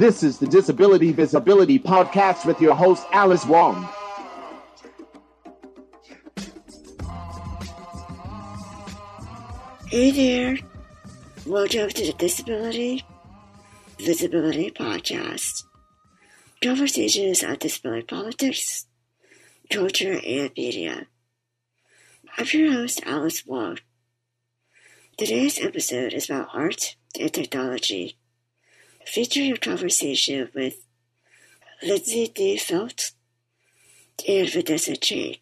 This is the Disability Visibility Podcast with your host, Alice Wong. Hey there. Welcome to the Disability Visibility Podcast. Conversations on disability politics, culture, and media. I'm your host, Alice Wong. Today's episode is about art and technology, featuring a conversation with Lindsay D. Felt and Vanessa Chang.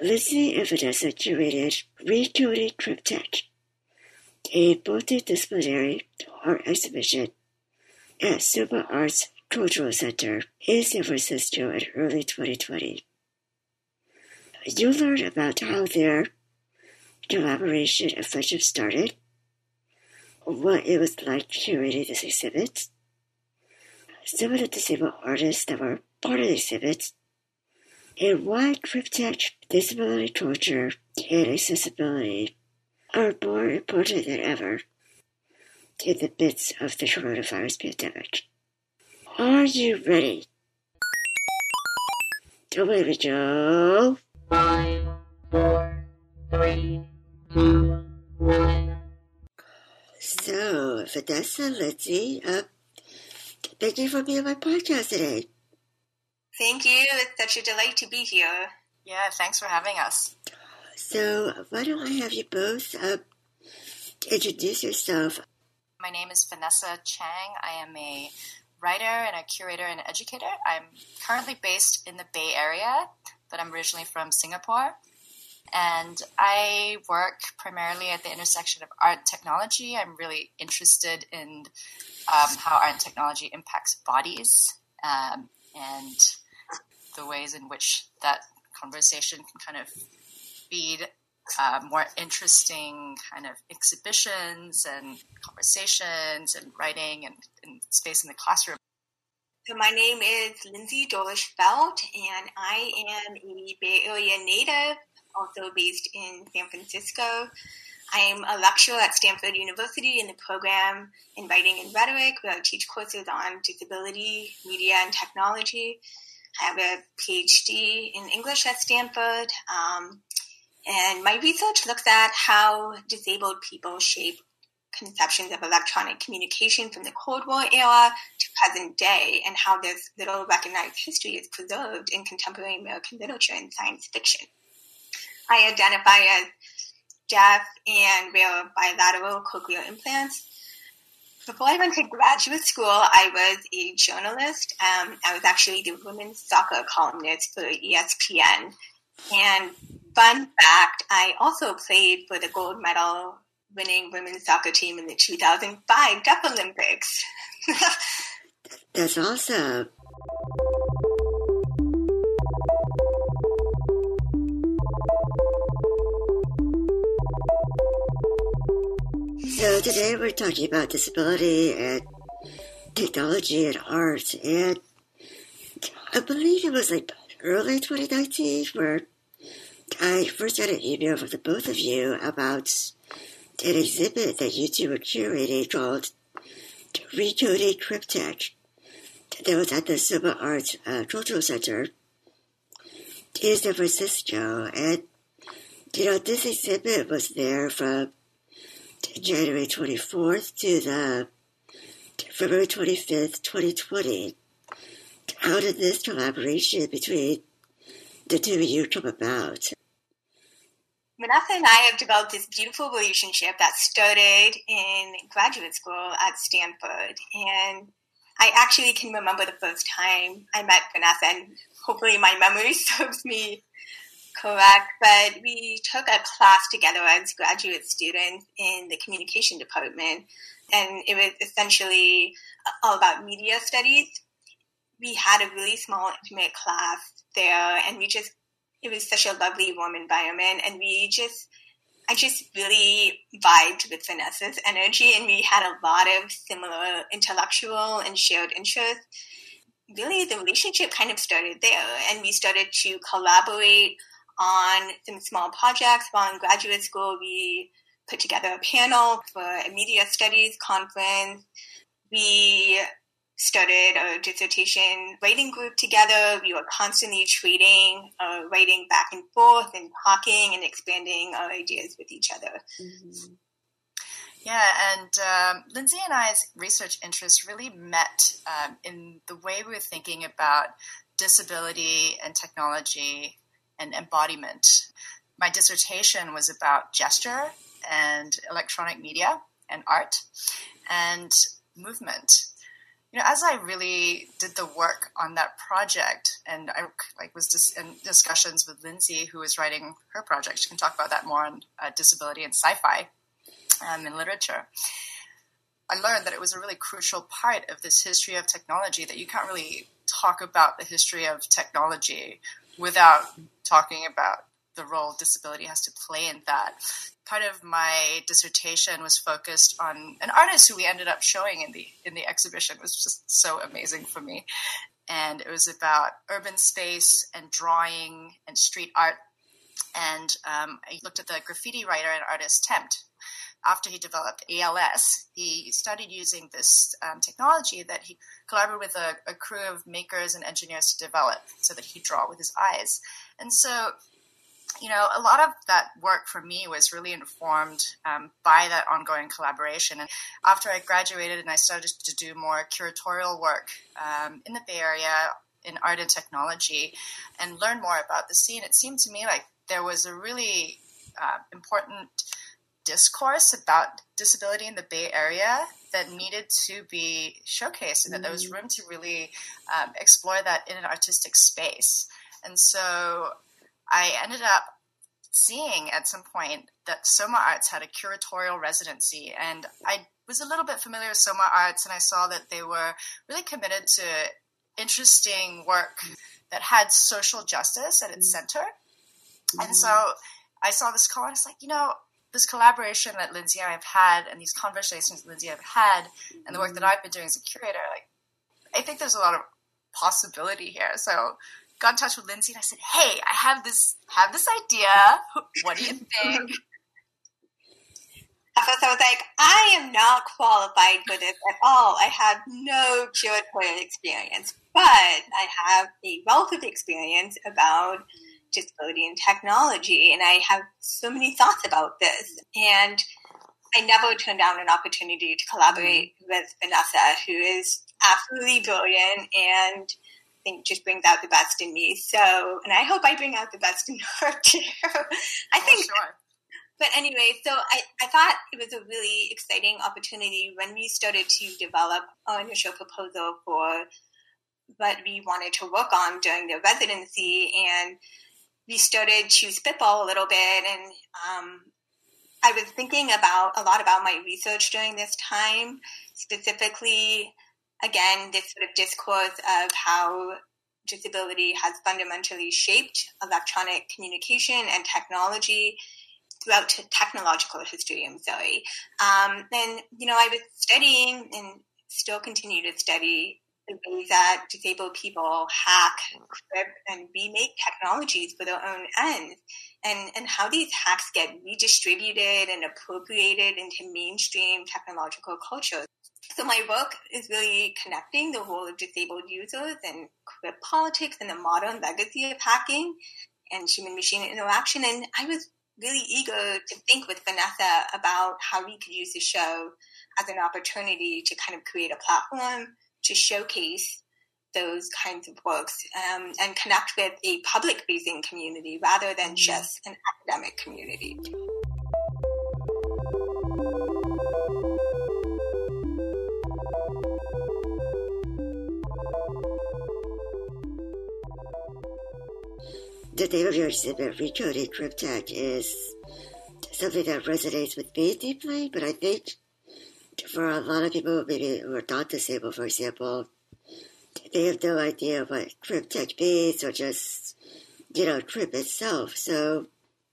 Lindsay and Vanessa curated Recoding CripTech, a multidisciplinary art exhibition at Soma Arts Cultural Center in San Francisco in early 2020. You'll learn about how their collaboration and friendship started, what it was like curating this exhibit, some of the disabled artists that were part of the exhibit, and why CripTech disability culture, and accessibility are more important than ever in the midst of the coronavirus pandemic. Are you ready? Don't wait, Joe. Five, four, three, two, So, Vanessa, Lindsay, uh, thank you for being on my podcast today. Thank you. It's such a delight to be here. Yeah, thanks for having us. So, why don't I have you both uh, introduce yourself? My name is Vanessa Chang. I am a writer and a curator and educator. I'm currently based in the Bay Area, but I'm originally from Singapore. And I work primarily at the intersection of art and technology. I'm really interested in um, how art and technology impacts bodies um, and the ways in which that conversation can kind of feed uh, more interesting kind of exhibitions and conversations and writing and, and space in the classroom. So my name is Lindsay Dolish Felt, and I am a Bay Area native, also based in San Francisco. I'm a lecturer at Stanford University in the program in Writing and Rhetoric, where I teach courses on disability, media, and technology. I have a PhD in English at Stanford, um, and my research looks at how disabled people shape conceptions of electronic communication from the Cold War era to present day, and how this little recognized history is preserved in contemporary American literature and science fiction. I identify as deaf and wear bilateral cochlear implants. Before I went to graduate school, I was a journalist. Um, I was actually the women's soccer columnist for ESPN. And fun fact, I also played for the gold medal winning women's soccer team in the 2005 Deaf Olympics. That's awesome. So today we're talking about disability and technology and art, and I believe it was like early 2019 where I first got an email from the both of you about an exhibit that you two were curating called Recoding CripTech that was at the Soma Arts uh, Cultural Center in San Francisco. And, you know, this exhibit was there from January 24th to the February 25th, 2020. How did this collaboration between the two of you come about? Vanessa and I have developed this beautiful relationship that started in graduate school at Stanford. And I actually can remember the first time I met Vanessa, and hopefully my memory serves me correct. But we took a class together as graduate students in the communication department, and it was essentially uh, all about media studies. We had a really small, intimate class there, and we just it was such a lovely, warm environment, and we just, I just really vibed with Vanessa's energy, and we had a lot of similar intellectual and shared interests. Really, the relationship kind of started there, and we started to collaborate on some small projects while in graduate school. We put together a panel for a media studies conference. We started a dissertation writing group together. We were constantly trading, uh, writing back and forth and talking and expanding our ideas with each other. Mm-hmm. Yeah, and um, Lindsay and I's research interests really met um, in the way we were thinking about disability and technology and embodiment. My dissertation was about gesture and electronic media and art and movement you know, as I really did the work on that project, and I like was just in discussions with Lindsay, who was writing her project. She can talk about that more on uh, disability and sci-fi um, in literature. I learned that it was a really crucial part of this history of technology that you can't really talk about the history of technology without talking about the role disability has to play in that. Part of my dissertation was focused on an artist who we ended up showing in the in the exhibition. It was just so amazing for me. And it was about urban space and drawing and street art. And um, I looked at the graffiti writer and artist Tempt. After he developed ALS, he started using this um, technology that he collaborated with a, a crew of makers and engineers to develop so that he draw with his eyes. And so you know, a lot of that work for me was really informed um, by that ongoing collaboration. And after I graduated and I started to do more curatorial work um, in the Bay Area in art and technology and learn more about the scene, it seemed to me like there was a really uh, important discourse about disability in the Bay Area that needed to be showcased and that there was mm. room to really um, explore that in an artistic space. And so I ended up seeing at some point that Soma Arts had a curatorial residency, and I was a little bit familiar with Soma Arts, and I saw that they were really committed to interesting work that had social justice at its center. And so I saw this call, and it's like, you know, this collaboration that Lindsay and I have had, and these conversations Lindsay and I have had, and the work that I've been doing as a curator, like, I think there's a lot of possibility here. So got in touch with Lindsay and I said, "Hey, I have this have this idea. What do you think?" At first, I was like, "I am not qualified for this at all. I have no curatorial experience, but I have a wealth of experience about disability and technology, and I have so many thoughts about this." And I never turned down an opportunity to collaborate mm-hmm. with Vanessa, who is absolutely brilliant and I think just brings out the best in me. So, and I hope I bring out the best in her too. I think. Sure. But anyway, so I, I thought it was a really exciting opportunity when we started to develop our initial proposal for what we wanted to work on during the residency. And we started to spitball a little bit. And um, I was thinking about a lot about my research during this time, specifically again, this sort of discourse of how disability has fundamentally shaped electronic communication and technology throughout technological history. I'm sorry. Um, and, you know, I was studying and still continue to study the ways that disabled people hack, script, and remake technologies for their own ends, and, and how these hacks get redistributed and appropriated into mainstream technological culture. So my work is really connecting the role of disabled users and crip politics and the modern legacy of hacking and human machine interaction. And I was really eager to think with Vanessa about how we could use the show as an opportunity to kind of create a platform to showcase those kinds of works um, and connect with a public facing community rather than mm-hmm. just an academic community. the theory of recoded CripTech is something that resonates with me deeply, but I think for a lot of people, maybe who are not disabled, for example, they have no idea what CripTech means or just, you know, crip itself. So,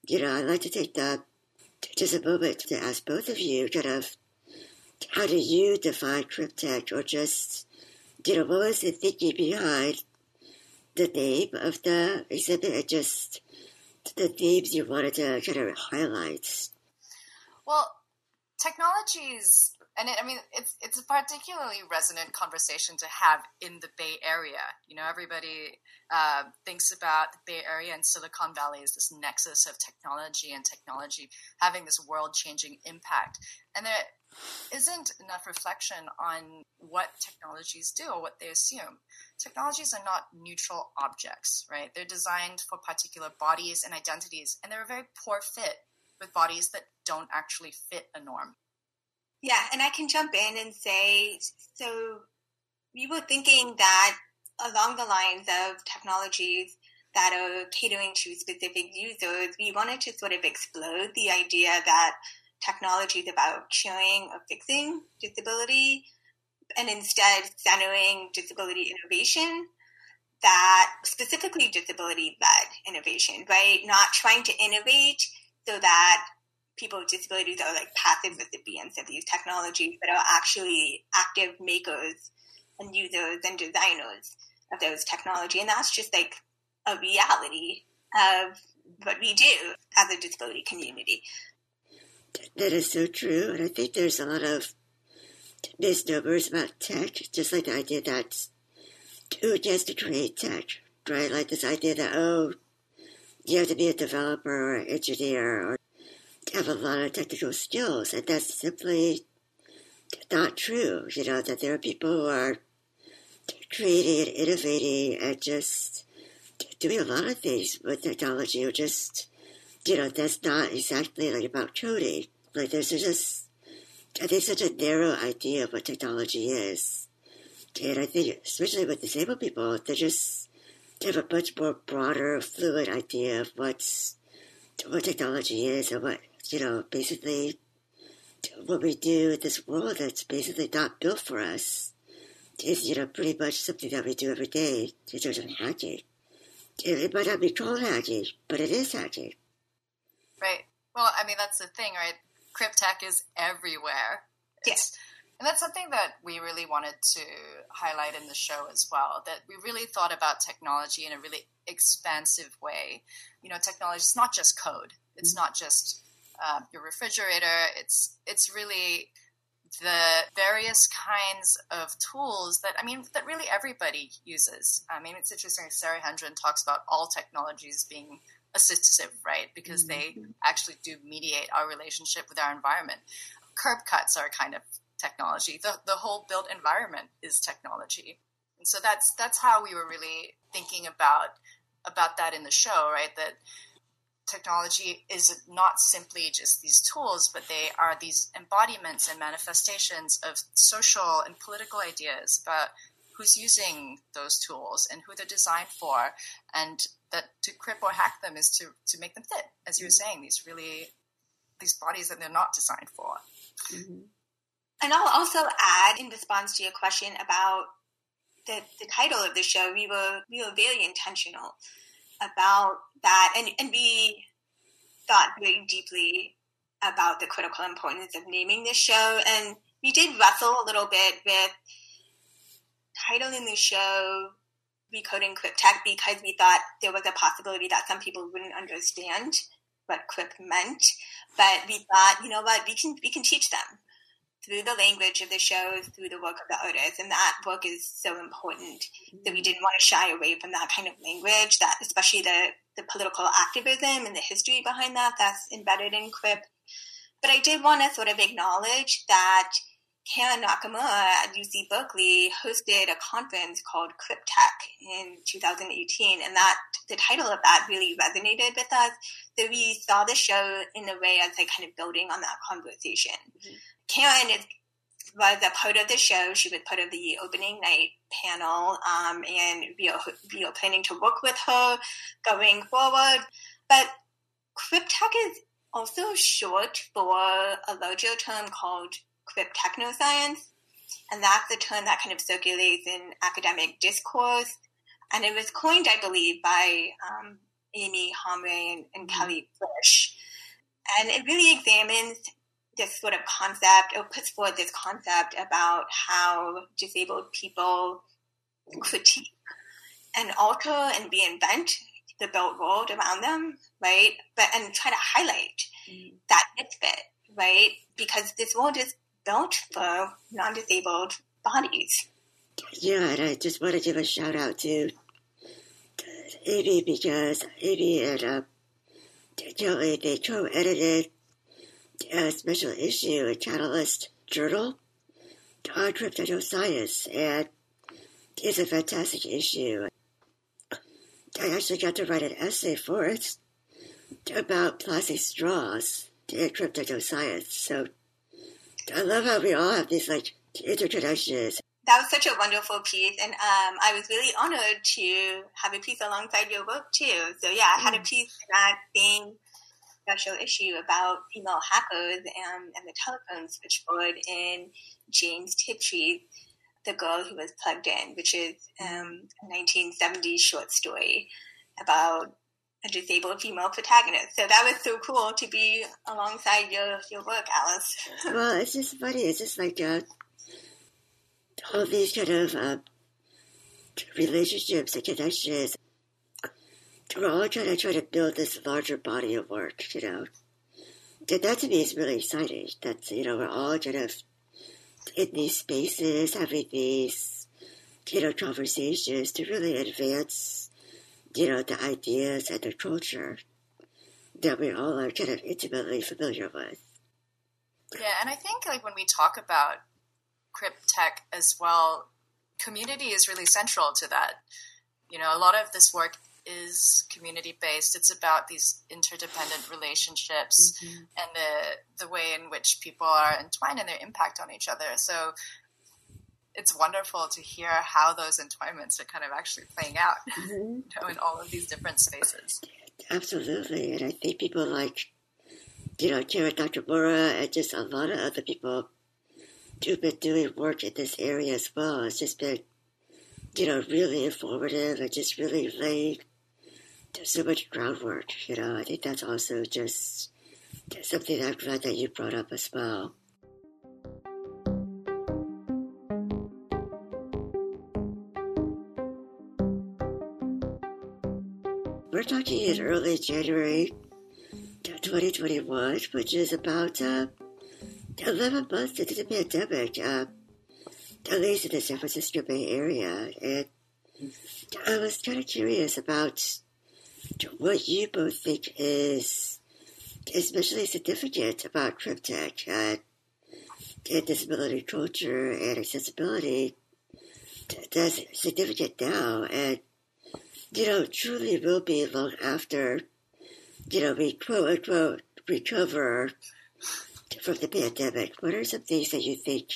you know, I'd like to take that just a moment to ask both of you kind of how do you define CripTech or just, you know, what was the thinking behind the name of the exhibit and just the themes you wanted to kind of highlight? Well, technologies and it, I mean, it's it's a particularly resonant conversation to have in the Bay Area. You know, everybody uh, thinks about the Bay Area and Silicon Valley as this nexus of technology and technology having this world-changing impact, and there isn't enough reflection on what technologies do or what they assume. Technologies are not neutral objects, right? They're designed for particular bodies and identities, and they're a very poor fit with bodies that don't actually fit a norm. Yeah, and I can jump in and say so we were thinking that along the lines of technologies that are catering to specific users, we wanted to sort of explode the idea that technology is about curing or fixing disability and instead centering disability innovation that specifically disability led innovation, right? Not trying to innovate so that people with disabilities are like passive recipients of these technologies, but are actually active makers and users and designers of those technology. And that's just like a reality of what we do as a disability community. That is so true. And I think there's a lot of misnomers about tech, just like the idea that oh, who gets to create tech, right? Like this idea that, oh, you have to be a developer or an engineer or have a lot of technical skills, and that's simply not true. You know, that there are people who are creating and innovating and just doing a lot of things with technology or just, you know, that's not exactly like about coding. Like there's just, I think such a narrow idea of what technology is. And I think, especially with disabled people, they just have a much more broader, fluid idea of what's what technology is and what you know, basically what we do in this world that's basically not built for us is, you know, pretty much something that we do every day in terms of hacking. It might not be called hacking, but it is hacking. Right. Well, I mean, that's the thing, right? CripTech is everywhere. Yes. And that's something that we really wanted to highlight in the show as well. That we really thought about technology in a really expansive way. You know, technology is not just code. It's not just uh, your refrigerator. It's it's really the various kinds of tools that I mean that really everybody uses. I mean, it's interesting. Sarah Hendren talks about all technologies being assistive, right? Because mm-hmm. they actually do mediate our relationship with our environment. Curb cuts are a kind of technology. The the whole built environment is technology. And so that's that's how we were really thinking about about that in the show, right? That technology is not simply just these tools, but they are these embodiments and manifestations of social and political ideas about who's using those tools and who they're designed for, and that to crip or hack them is to to make them fit, as you were saying, these really these bodies that they're not designed for. Mm-hmm. And I'll also add in response to your question about the, the title of the show, we were we were very intentional about that, and and we thought very deeply about the critical importance of naming this show, and we did wrestle a little bit with titling the show "Recoding CripTech" because we thought there was a possibility that some people wouldn't understand what Crip meant, but we thought, you know what, we can we can teach them through the language of the shows, through the work of the artists. And that book is so important that we didn't want to shy away from that kind of language, that especially the, the political activism and the history behind that that's embedded in Crip. But I did want to sort of acknowledge that Karen Nakamura at UC Berkeley hosted a conference called CripTech in 2018, and that the title of that really resonated with us. So we saw the show in a way as like kind of building on that conversation. Mm-hmm. Karen is, was a part of the show. She was part of the opening night panel, um, and we are, we are planning to work with her going forward. But CripTech is also short for a larger term called Crip Technoscience, and that's the term that kind of circulates in academic discourse. And it was coined, I believe, by um, Aimi Hamraie and, and mm-hmm. Kelly Fritsch. And it really examines this sort of concept or puts forward this concept about how disabled people critique and alter and reinvent the built world around them, right? But and try to highlight mm. that misfit, right? Because this world is built for non-disabled bodies. Yeah, and I just want to give a shout out to Aimi because Aimi and uh, Joey, they co-edited a special issue in Catalyst Journal on crypto science, and it's a fantastic issue. I actually got to write an essay for it about plastic straws in crypto science. So I love how we all have these like interconnections. That was such a wonderful piece, and um, I was really honored to have a piece alongside your work too. So yeah, I had a mm. piece that same special issue about female hackers and, and the telephone switchboard in James Tiptree the Girl Who Was Plugged In, which is um, a 1970s short story about a disabled female protagonist. So that was so cool to be alongside your, your work, Alice. well, it's just funny. It's just like uh, all these kind of uh, relationships and connections. We're all trying to try to build this larger body of work, you know. That to me is really exciting. That, you know, we're all kind of in these spaces, having these, you know, conversations to really advance, you know, the ideas and the culture that we all are kind of intimately familiar with. Yeah, and I think like when we talk about crip tech as well, community is really central to that. You know, a lot of this work is community based. It's about these interdependent relationships mm-hmm. and the the way in which people are entwined and their impact on each other. So it's wonderful to hear how those entwinements are kind of actually playing out mm-hmm. you know, in all of these different spaces. Absolutely, and I think people like you know Karen Nakamura and just a lot of other people who've been doing work in this area as well. It's just been you know, really informative and just really laid so much groundwork, you know. I think that's also just something I'm glad that you brought up as well. We're talking in early January 2021, which is about uh, 11 months into the pandemic, uh, at least in the San Francisco Bay Area. And I was kind of curious about what you both think is especially significant about CripTech uh, and, and disability culture and accessibility that's significant now and you know truly will be long after you know we quote unquote recover from the pandemic. What are some things that you think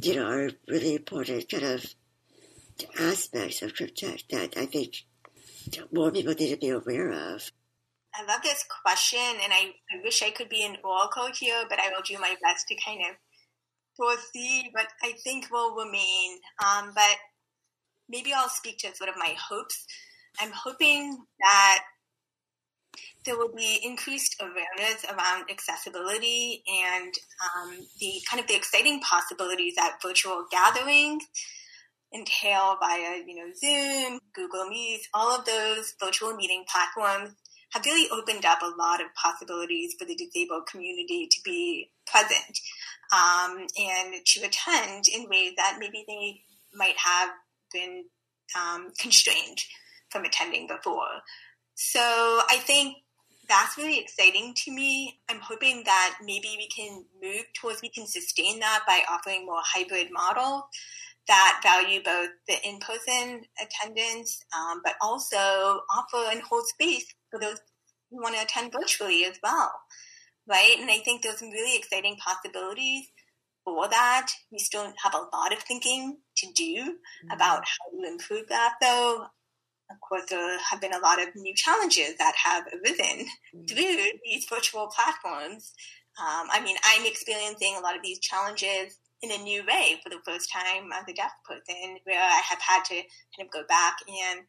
you know are really important kind of aspects of CripTech that i think more people need to be aware of? I love this question, and I, I wish I could be an oracle here, but I will do my best to kind of foresee what I think will remain. Um, but maybe I'll speak to sort of my hopes. I'm hoping that there will be increased awareness around accessibility and um, the kind of the exciting possibilities that virtual gatherings entail via, you know, Zoom, Google Meet, all of those virtual meeting platforms have really opened up a lot of possibilities for the disabled community to be present um, and to attend in ways that maybe they might have been um, constrained from attending before. So I think that's really exciting to me. I'm hoping that maybe we can move towards, we can sustain that by offering more hybrid models that value both the in-person attendance, um, but also offer and hold space for those who want to attend virtually as well, right? And I think there's some really exciting possibilities for that. We still have a lot of thinking to do mm-hmm. about how to improve that, though. Of course, there have been a lot of new challenges that have arisen mm-hmm. through these virtual platforms. Um, I mean, I'm experiencing a lot of these challenges in a new way for the first time as a deaf person, where I have had to kind of go back and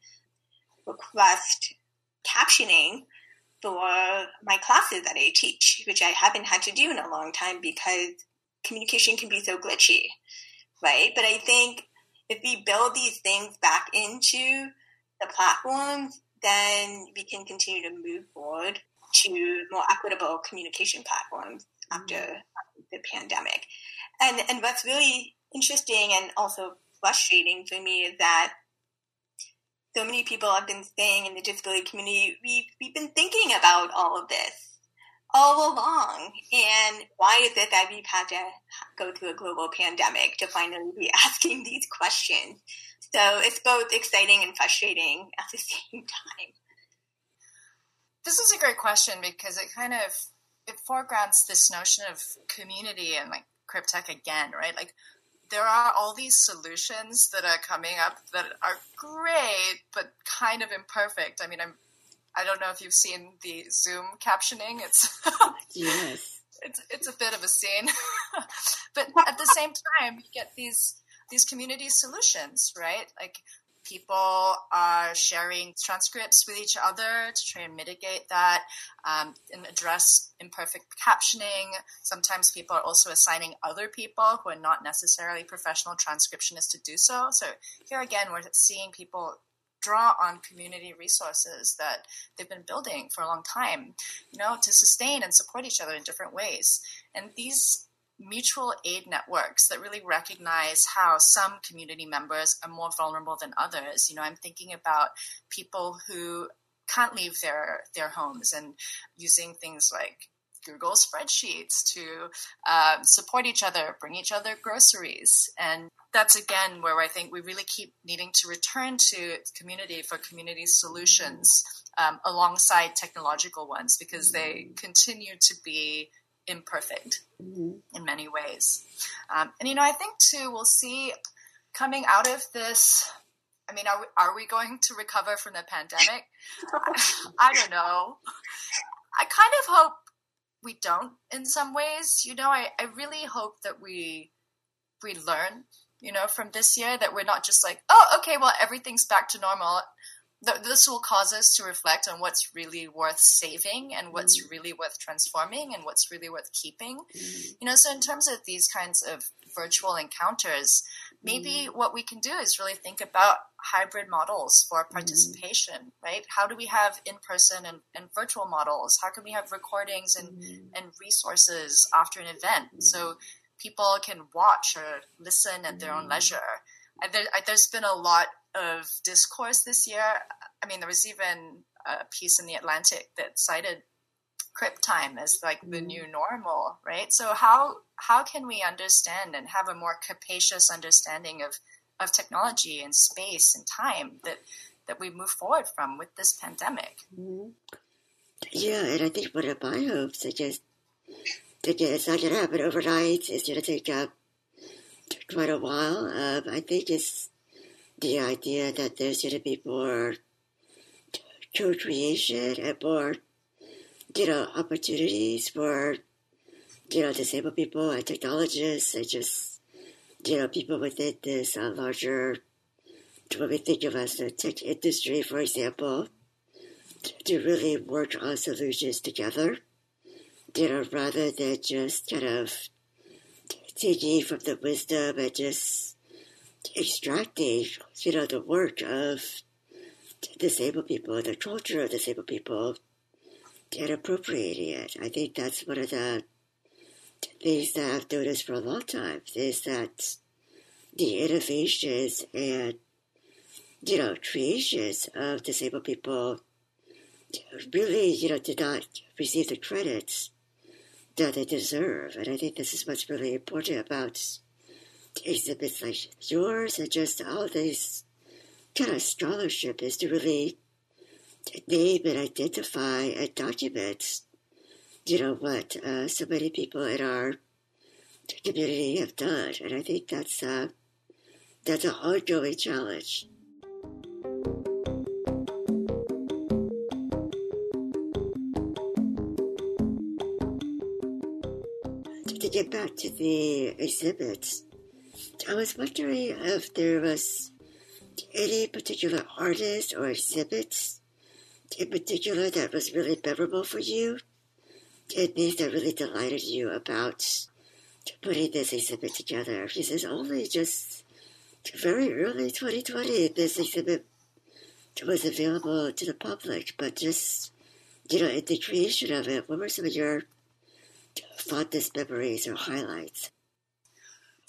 request captioning for my classes that I teach, which I haven't had to do in a long time because communication can be so glitchy, right? But I think if we build these things back into the platforms, then we can continue to move forward to more equitable communication platforms mm-hmm. after the pandemic. And and what's really interesting and also frustrating for me is that so many people have been saying in the disability community, we've, we've been thinking about all of this all along. And why is it that we've had to go through a global pandemic to finally be asking these questions? So it's both exciting and frustrating at the same time. This is a great question because it kind of it foregrounds this notion of community and like CripTech again, right? Like there are all these solutions that are coming up that are great but kind of imperfect. I mean, I'm I don't know if you've seen the Zoom captioning. It's yes. It's it's a bit of a scene. but at the same time, you get these these community solutions, right? Like people are sharing transcripts with each other to try and mitigate that um, and address imperfect captioning. Sometimes people are also assigning other people who are not necessarily professional transcriptionists to do so. So here again, we're seeing people draw on community resources that they've been building for a long time, you know, to sustain and support each other in different ways. And these mutual aid networks that really recognize how some community members are more vulnerable than others. You know, I'm thinking about people who can't leave their their homes and using things like Google spreadsheets to uh, support each other, bring each other groceries, and that's again where I think we really keep needing to return to community for community solutions um, alongside technological ones because they continue to be imperfect mm-hmm. in many ways. Um, and, you know, I think too, we'll see coming out of this. I mean, are we, are we going to recover from the pandemic? I don't know. I kind of hope we don't in some ways. You know, I, I really hope that we we learn, you know, from this year that we're not just like, oh, okay, well, everything's back to normal this will cause us to reflect on what's really worth saving and what's mm. really worth transforming and what's really worth keeping. Mm. You know, so in terms of these kinds of virtual encounters, maybe mm. what we can do is really think about hybrid models for mm. participation, right? How do we have in person and, and, virtual models? How can we have recordings and, mm. and resources after an event so people can watch or listen at their own leisure? There, there's been a lot of discourse this year. I mean, there was even a piece in the Atlantic that cited crip time as like the mm. new normal, right? So how how can we understand and have a more capacious understanding of of technology and space and time that that we move forward from with this pandemic? Mm-hmm. Yeah, and I think one of my hopes is just that it's not going to happen overnight. It's going to take uh, quite a while. Um, I think it's the idea that there's going to be more co-creation and more, you know, opportunities for, you know, disabled people and technologists and just, you know, people within this uh, larger, what we think of as the tech industry, for example, to really work on solutions together, you know, rather than just kind of taking from the wisdom and just extracting, you know, the work of disabled people, the culture of disabled people, and appropriating it. I think that's one of the things that I've noticed for a long time is that the innovations and you know creations of disabled people really you know did not receive the credits that they deserve, and I think this is what's really important about exhibits like yours and just all this kind of scholarship is to really name and identify and document, you know, what uh, so many people in our community have done. And I think that's, uh, that's an ongoing challenge. To get back to the exhibits, I was wondering if there was any particular artist or exhibits in particular that was really memorable for you and things that really delighted you about putting this exhibit together. Because it's only just very early 2020 this exhibit was available to the public, but just, you know, in the creation of it, what were some of your fondest memories or highlights?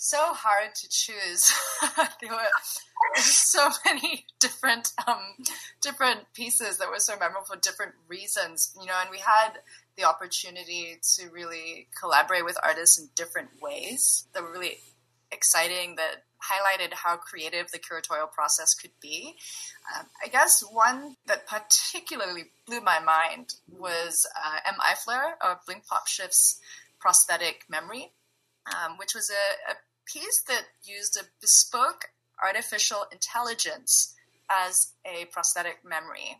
So hard to choose. there were so many different um, different pieces that were so memorable for different reasons, you know. And we had the opportunity to really collaborate with artists in different ways that were really exciting. That highlighted how creative the curatorial process could be. Um, I guess one that particularly blew my mind was uh, M. Eifler of Blink Pop Shift's prosthetic memory, um, which was a, a piece that used a bespoke artificial intelligence as a prosthetic memory.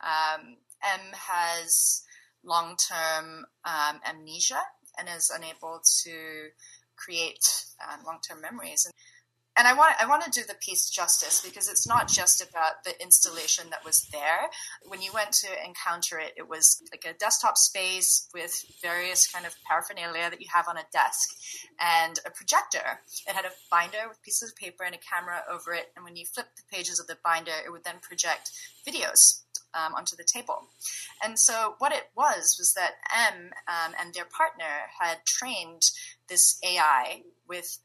Um, M has long term um, amnesia and is unable to create uh, long term memories. And and I want I want to do the piece justice because it's not just about the installation that was there. When you went to encounter it, it was like a desktop space with various kind of paraphernalia that you have on a desk and a projector. It had a binder with pieces of paper and a camera over it, and when you flip the pages of the binder, it would then project videos um, onto the table. And so what it was was that M um, and their partner had trained this AI with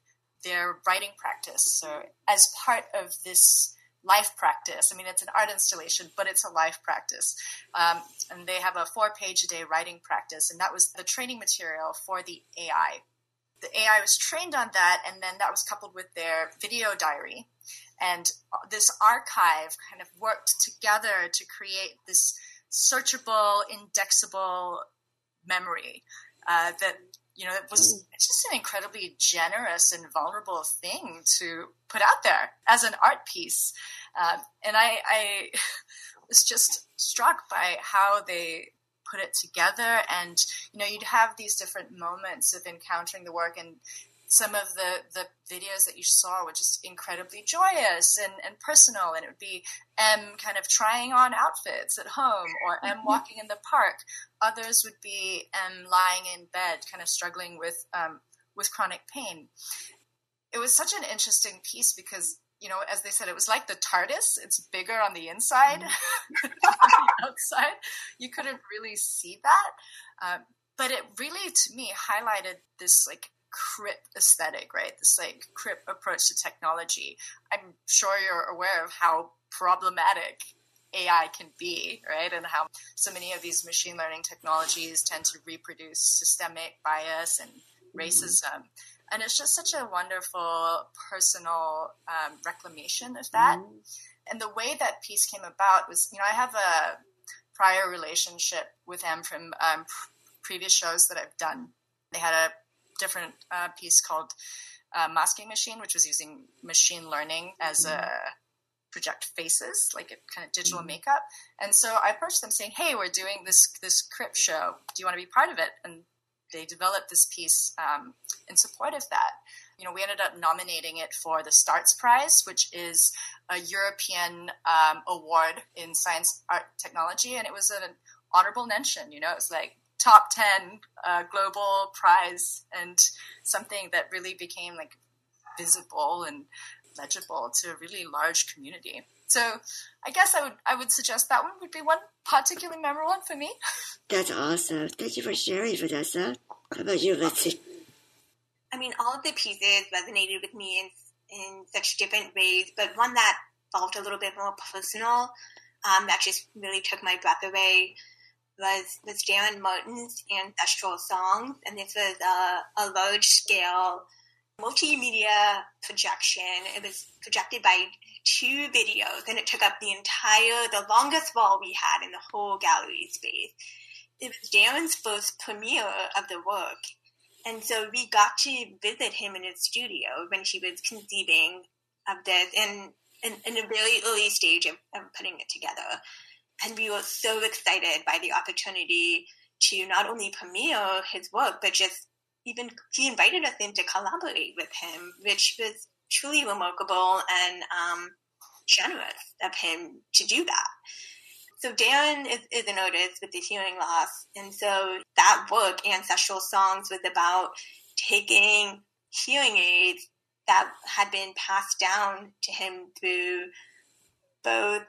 their writing practice. So, as part of this life practice, I mean, it's an art installation, but it's a life practice. Um, and they have a four page a day writing practice, and that was the training material for the AI. The AI was trained on that, and then that was coupled with their video diary. And this archive kind of worked together to create this searchable, indexable memory uh, that you know, it was just an incredibly generous and vulnerable thing to put out there as an art piece. Um, and I, I was just struck by how they put it together. And, you know, you'd have these different moments of encountering the work and some of the, the videos that you saw were just incredibly joyous and, and personal. And it would be M kind of trying on outfits at home or M mm-hmm. walking in the park. Others would be M lying in bed, kind of struggling with, um, with chronic pain. It was such an interesting piece because you know, as they said, it was like the TARDIS. It's bigger on the inside, mm-hmm. on the outside. You couldn't really see that, um, but it really, to me, highlighted this like crip aesthetic, right? This like crip approach to technology. I'm sure you're aware of how problematic AI can be, right? And how so many of these machine learning technologies tend to reproduce systemic bias and racism. Mm-hmm. And it's just such a wonderful personal um, reclamation of that. Mm-hmm. And the way that piece came about was, you know, I have a prior relationship with him from um, previous shows that I've done. They had a different uh, piece called uh, Masking Machine, which was using machine learning as a project faces, like a kind of digital mm-hmm. makeup. And so I approached them saying, "Hey, we're doing this this crip show. Do you want to be part of it?" And they developed this piece um, in support of that. You know, we ended up nominating it for the Starts Prize, which is a European um, award in science, art, technology, and it was an honorable mention. You know, it was like top 10 uh, global prize and something that really became like visible and legible to a really large community. So I guess I would I would suggest that one would be one particularly memorable one for me. That's awesome. Thank you for sharing, Vanessa. How about you, Lindsay? I mean, all of the pieces resonated with me in in such different ways, but one that felt a little bit more personal, um, that just really took my breath away was was Darrin Martin's Ancestral Songs, and this was a, a large scale multimedia projection. It was projected by two videos, and it took up the entire, the longest wall we had in the whole gallery space. It was Darrin's first premiere of the work, and so we got to visit him in his studio when he was conceiving of this, and in, in a very early stage of, of putting it together. And we were so excited by the opportunity to not only premiere his work, but just even he invited us in to collaborate with him, which was truly remarkable and um, generous of him to do that. So Darrin is, is an artist with his hearing loss, and so that work, Ancestral Songs, was about taking hearing aids that had been passed down to him through both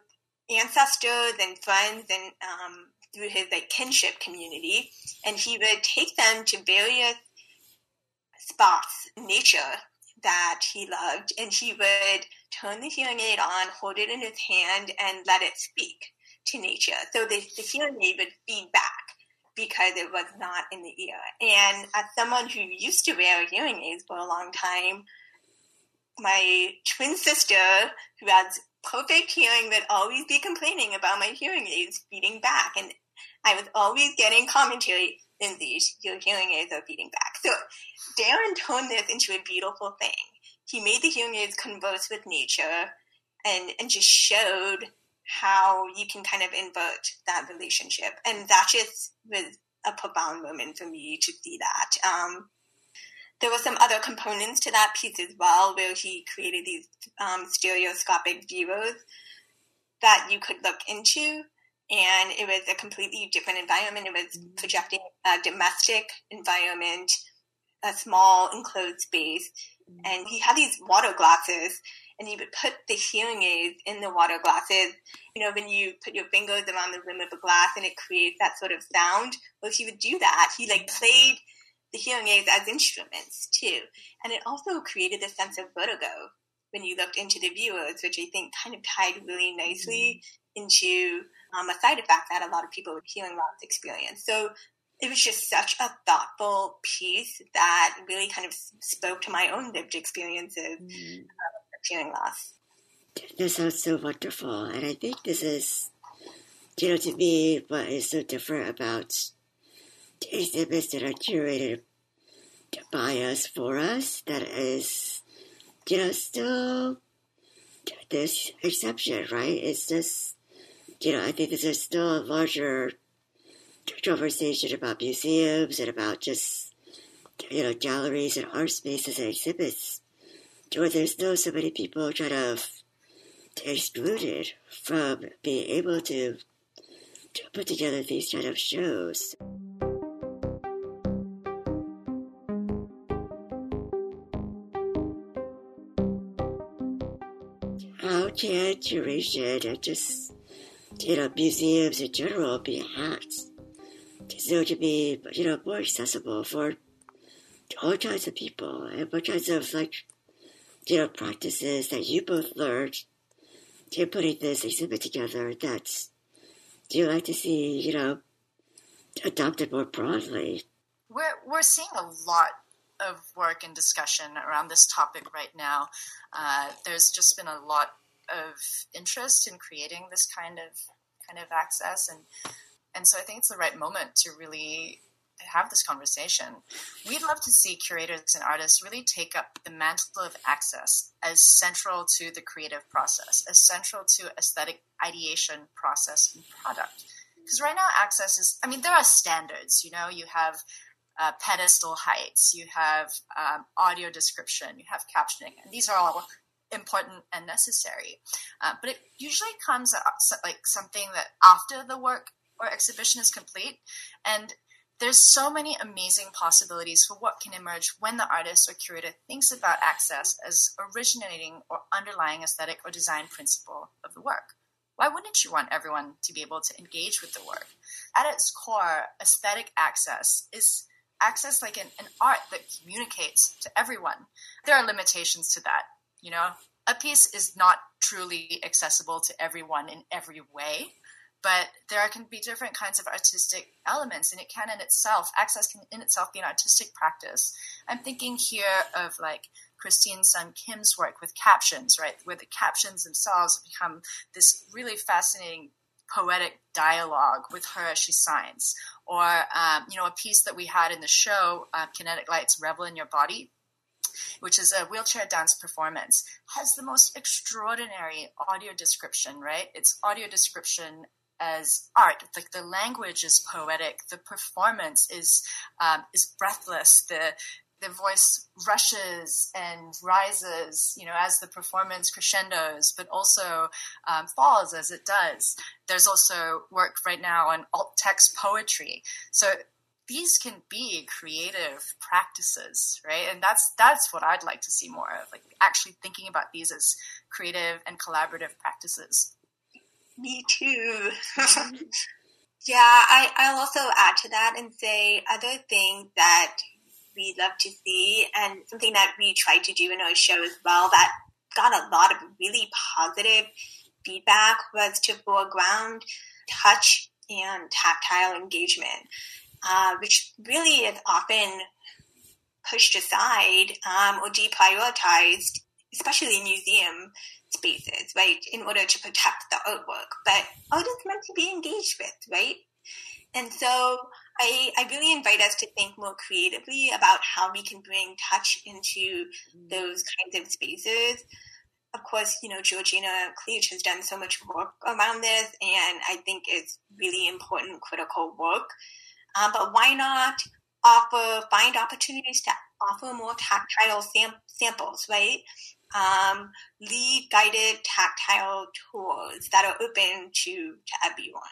ancestors and friends and um, through his like kinship community, and he would take them to various spots, nature that he loved, and he would turn the hearing aid on, hold it in his hand, and let it speak to nature. So the, the hearing aid would feed back because it was not in the ear. And as someone who used to wear hearing aids for a long time, my twin sister, who has perfect hearing, would always be complaining about my hearing aids feeding back. And I was always getting commentary, Lindsay, your hearing aids are feeding back. So Darrin turned this into a beautiful thing. He made the hearing aids converse with nature and, and just showed how you can kind of invert that relationship. And that just was a profound moment for me to see that. Um, there were some other components to that piece as well, where he created these um, stereoscopic viewers that you could look into. And it was a completely different environment. It was mm-hmm. projecting a domestic environment, a small enclosed space. Mm-hmm. And he had these water glasses and he would put the hearing aids in the water glasses. You know, when you put your fingers around the rim of a glass and it creates that sort of sound. Well, he would do that. He like played the hearing aids as instruments too, and it also created a sense of vertigo when you looked into the viewers, which I think kind of tied really nicely mm-hmm. into um, a side effect that a lot of people with hearing loss experience. So it was just such a thoughtful piece that really kind of spoke to my own lived experiences mm-hmm hearing loss. That sounds so wonderful. And I think this is, you know, to me, what is so different about exhibits that are curated by us, for us, that is, you know, still uh, this exception, right? It's just, you know, I think there's still a larger conversation about museums and about just, you know, galleries and art spaces and exhibits where there's still so many people kind of excluded from being able to put together these kind of shows. How can curation and just, you know, museums in general be hacked so to be, you know, more accessible for all kinds of people and what kinds of like you know, practices that you both learned to putting this exhibit together that do you like to see, you know, adopted more broadly? We're, we're seeing a lot of work and discussion around this topic right now. Uh, there's just been a lot of interest in creating this kind of kind of access and and so I think it's the right moment to really have this conversation. We'd love to see curators and artists really take up the mantle of access as central to the creative process, as central to aesthetic ideation process and product. Because right now, access is, I mean, there are standards, you know, you have uh, pedestal heights, you have um, audio description, you have captioning, and these are all important and necessary. Uh, but it usually comes like something that after the work or exhibition is complete, and there's so many amazing possibilities for what can emerge when the artist or curator thinks about access as originating or underlying aesthetic or design principle of the work. Why wouldn't you want everyone to be able to engage with the work? At its core, aesthetic access is access like an, an art that communicates to everyone. There are limitations to that. You know, a piece is not truly accessible to everyone in every way but there can be different kinds of artistic elements and it can in itself access can in itself be an artistic practice. I'm thinking here of like christine sun kim's work with captions right where the captions themselves become this really fascinating poetic dialogue with her as she signs. Or um, you know a piece that we had in the show uh, kinetic lights revel in your body which is a wheelchair dance performance, has the most extraordinary audio description, right? It's audio description as art. Like the language is poetic, the performance is um, is breathless. The the voice rushes and rises, you know, as the performance crescendos, but also um, falls as it does. There's also work right now on alt text poetry. So these can be creative practices, right? And that's that's what I'd like to see more of, like actually thinking about these as creative and collaborative practices. Me too. Yeah, I, I'll also add to that and say other things that we love to see and something that we try to do in our show as well that got a lot of really positive feedback was to foreground touch and tactile engagement, uh, which really is often pushed aside um, or deprioritized, especially in museum spaces, right, in order to protect the artwork. But art is meant to be engaged with, right? And so I, I really invite us to think more creatively about how we can bring touch into those kinds of spaces. Of course, you know, Georgina Kleege has done so much work around this, and I think it's really important, critical work. Um, but why not offer, find opportunities to offer more tactile sam- samples, right? Um, lead guided tactile tours that are open to, to everyone.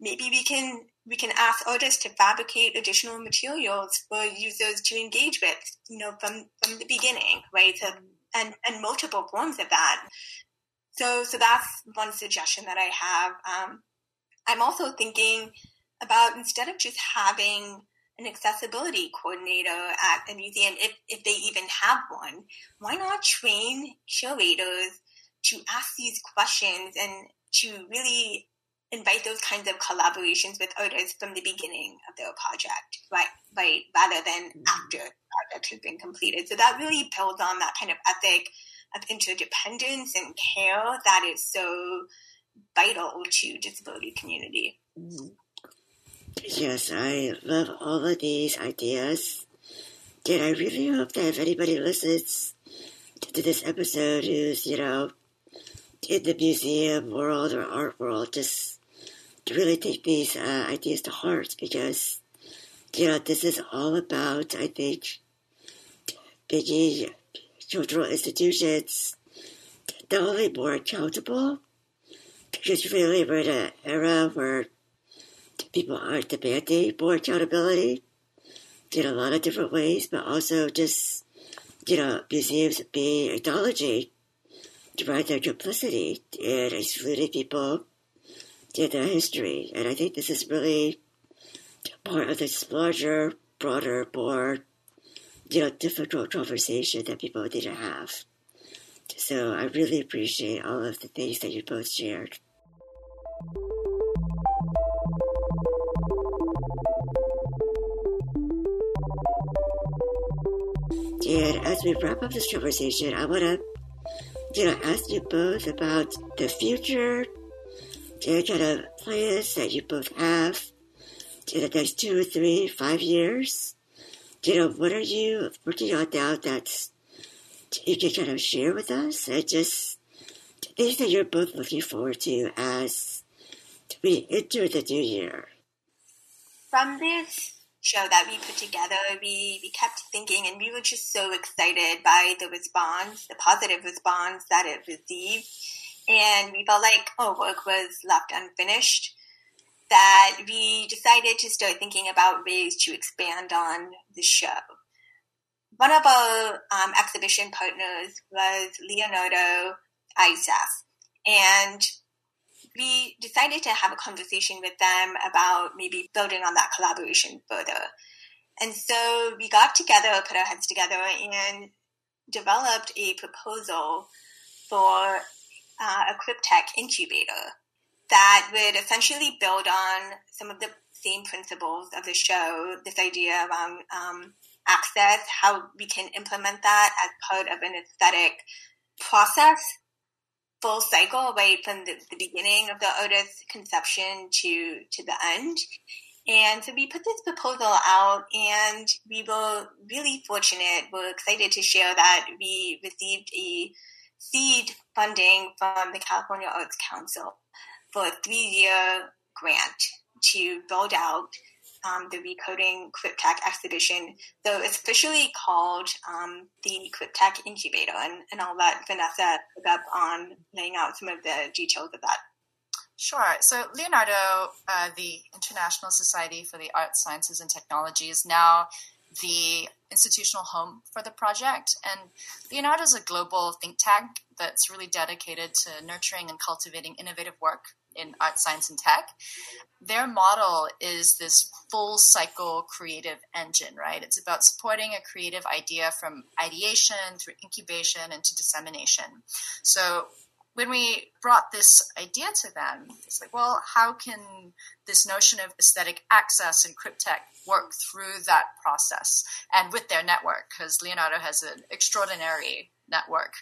Maybe we can we can ask artists to fabricate additional materials for users to engage with, you know, from, from the beginning, right? So, and, and multiple forms of that. So, so that's one suggestion that I have. Um, I'm also thinking about instead of just having an accessibility coordinator at a museum, if, if they even have one, why not train curators to ask these questions and to really invite those kinds of collaborations with artists from the beginning of their project, right? Right, rather than mm-hmm. after the project has been completed. So that really builds on that kind of ethic of interdependence and care that is so vital to disability community. Mm-hmm. Yes, I love all of these ideas. And I really hope that if anybody listens to this episode who's, you know, in the museum world or art world, just really take these uh, ideas to heart because, you know, this is all about, I think, making cultural institutions not only more accountable, because really we're in an era where people aren't demanding more accountability in a lot of different ways, but also just, you know, museums being acknowledging right their complicity in excluding people in their history. And I think this is really part of this larger, broader, more, you know, difficult conversation that people need to have. So I really appreciate all of the things that you both shared. And as we wrap up this conversation, I want to, you know, ask you both about the future, and kind of plans that you both have in the next two three, five years. You know, what are you working on now that you can kind of share with us? And just things that you're both looking forward to as we enter the new year. From this show that we put together, we, we kept thinking and we were just so excited by the response, the positive response that it received. And we felt like our oh, work was left unfinished, that we decided to start thinking about ways to expand on the show. One of our um, exhibition partners was Leonardo ISAST. And we decided to have a conversation with them about maybe building on that collaboration further. And so we got together, put our heads together, and developed a proposal for uh, a CripTech incubator that would essentially build on some of the same principles of the show, this idea around um, access, how we can implement that as part of an aesthetic process full cycle right from the, the beginning of the artist's conception to to the end. And so we put this proposal out and we were really fortunate. We're excited to share that we received a seed funding from the California Arts Council for a three year grant to build out um, the Recoding CripTech exhibition. So it's officially called um, the CripTech Incubator, and, and I'll let Vanessa pick up on laying out some of the details of that. Sure. So Leonardo, uh, the International Society for the Arts, Sciences, and Technology, is now the institutional home for the project. And Leonardo is a global think tank that's really dedicated to nurturing and cultivating innovative work in art, science, and tech. Their model is this full cycle creative engine, right? It's about supporting a creative idea from ideation through incubation into dissemination. So when we brought this idea to them, it's like, well, how can this notion of aesthetic access and CripTech work through that process and with their network? Because Leonardo has an extraordinary network.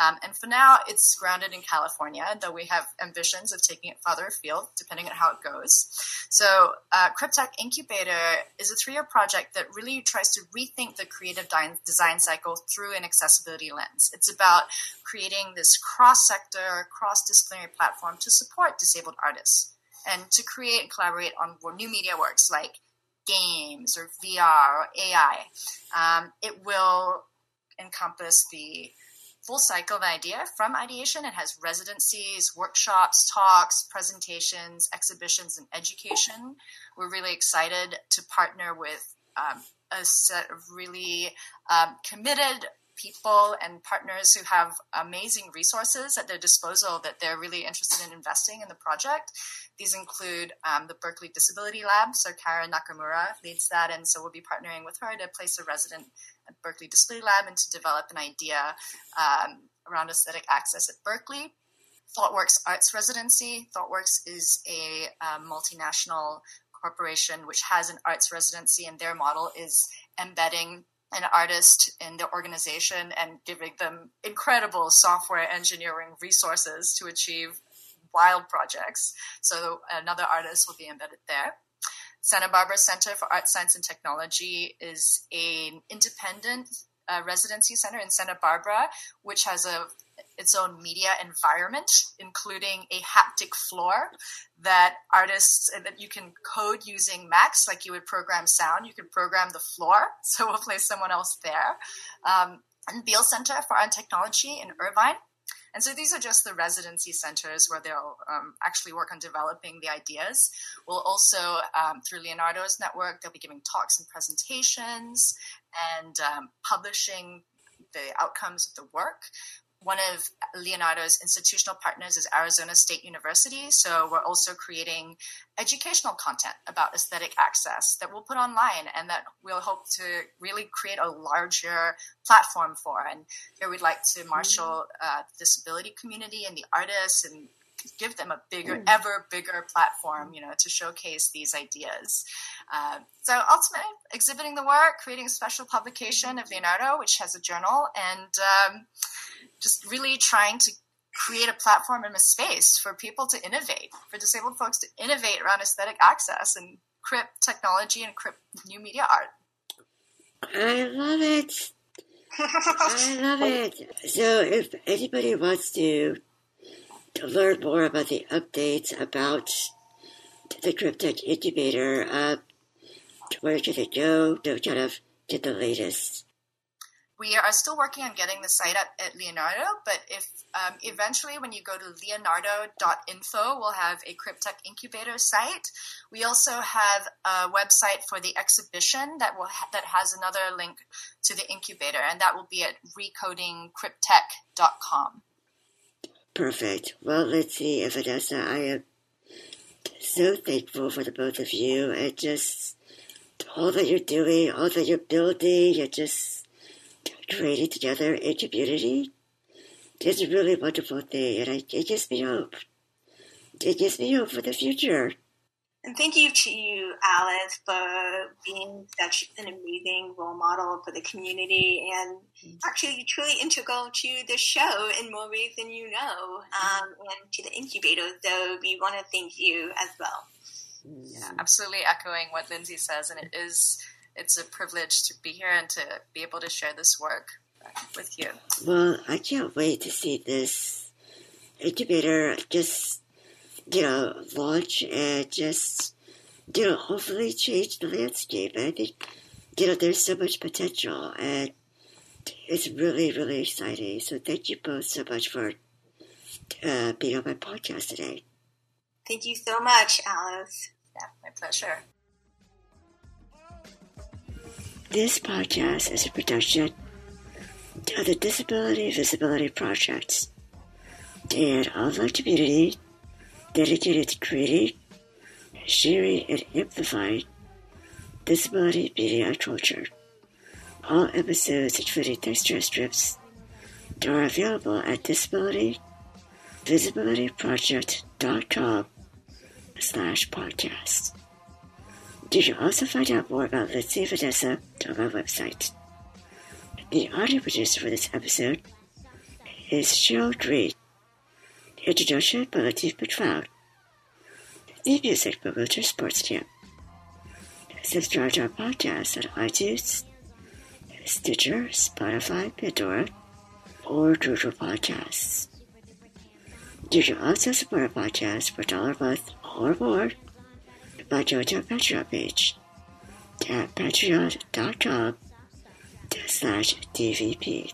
Um, and for now, it's grounded in California, though we have ambitions of taking it farther afield, depending on how it goes. So, uh, CripTech Incubator is a three year project that really tries to rethink the creative design cycle through an accessibility lens. It's about creating this cross sector, cross disciplinary platform to support disabled artists and to create and collaborate on new media works like games or VR or AI. Um, it will encompass the full cycle of idea from ideation. It has residencies, workshops, talks, presentations, exhibitions, and education. We're really excited to partner with um, a set of really um, committed people and partners who have amazing resources at their disposal that they're really interested in investing in the project. These include um, the Berkeley Disability Lab. So Karen Nakamura leads that, and so we'll be partnering with her to place a resident at Berkeley Disability Lab and to develop an idea um, around aesthetic access at Berkeley. ThoughtWorks Arts Residency. ThoughtWorks is a uh, multinational corporation which has an arts residency, and their model is embedding an artist in the organization and giving them incredible software engineering resources to achieve wild projects. So another artist will be embedded there. Santa Barbara Center for Art, Science, and Technology is an independent uh, residency center in Santa Barbara, which has a its own media environment, including a haptic floor that artists that you can code using Max, like you would program sound. You could program the floor, so we'll place someone else there. Um, and Beall Center for Art and Technology in Irvine. And so these are just the residency centers where they'll um, actually work on developing the ideas. We'll also, um, through Leonardo's network, they'll be giving talks and presentations and um, publishing the outcomes of the work one of Leonardo's institutional partners is Arizona State University. So we're also creating educational content about aesthetic access that we'll put online and that we'll hope to really create a larger platform for. And here we'd like to marshal uh, the disability community and the artists and give them a bigger, mm. ever bigger platform, you know, to showcase these ideas. Uh, so ultimately, exhibiting the work, creating a special publication of Leonardo, which has a journal, and um, just really trying to create a platform and a space for people to innovate, for disabled folks to innovate around aesthetic access and crip technology and crip new media art. I love it. I love it. So, if anybody wants to to learn more about the updates about the CripTech Incubator, uh, where should they go to kind of get the latest? We are still working on getting the site up at Leonardo, but if um, eventually when you go to leonardo.info, we'll have a CripTech Incubator site. We also have a website for the exhibition that will ha- that has another link to the incubator, and that will be at recodingcriptech.com. Perfect. Well, let's see, if Vanessa, I am so thankful for the both of you and just all that you're doing, all that you're building, you're just created together in community is a really wonderful thing, and I, it gives me hope. It gives me hope for the future. And thank you to you, Alice, for being such an amazing role model for the community and actually truly integral to the show in more ways than you know, um, and to the incubator. So we want to thank you as well. Yeah, absolutely echoing what Lindsay says, and it is it's a privilege to be here and to be able to share this work with you. Well, I can't wait to see this incubator just, you know, launch and just, you know, hopefully change the landscape. I think, you know, there's so much potential and it's really, really exciting. So thank you both so much for uh, being on my podcast today. Thank you so much, Alice. Yeah, my pleasure. This podcast is a production of the Disability Visibility Project and online community dedicated to creating, sharing, and amplifying disability media culture. All episodes, including texture strips, are available at disability visibilityproject.com slash podcast. You can also find out more about Lindsay and Vanessa on my website. The audio producer for this episode is Cheryl Green. Introduction by Lateef McLeod. The music by Wheelchair Sports Camp. Subscribe to our podcast on iTunes, Stitcher, Spotify, Pandora, or Google Podcasts. You can also support our podcast for a dollar a month or more page at patreon.com slash DVP.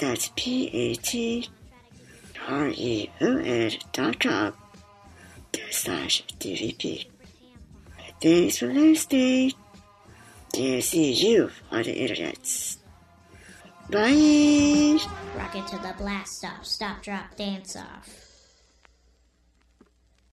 That's P-A-T-R-E-O-N dot com slash DVP. Thanks for listening. And see you on the internet. Bye. Rocket to the blast off, stop, drop, dance off.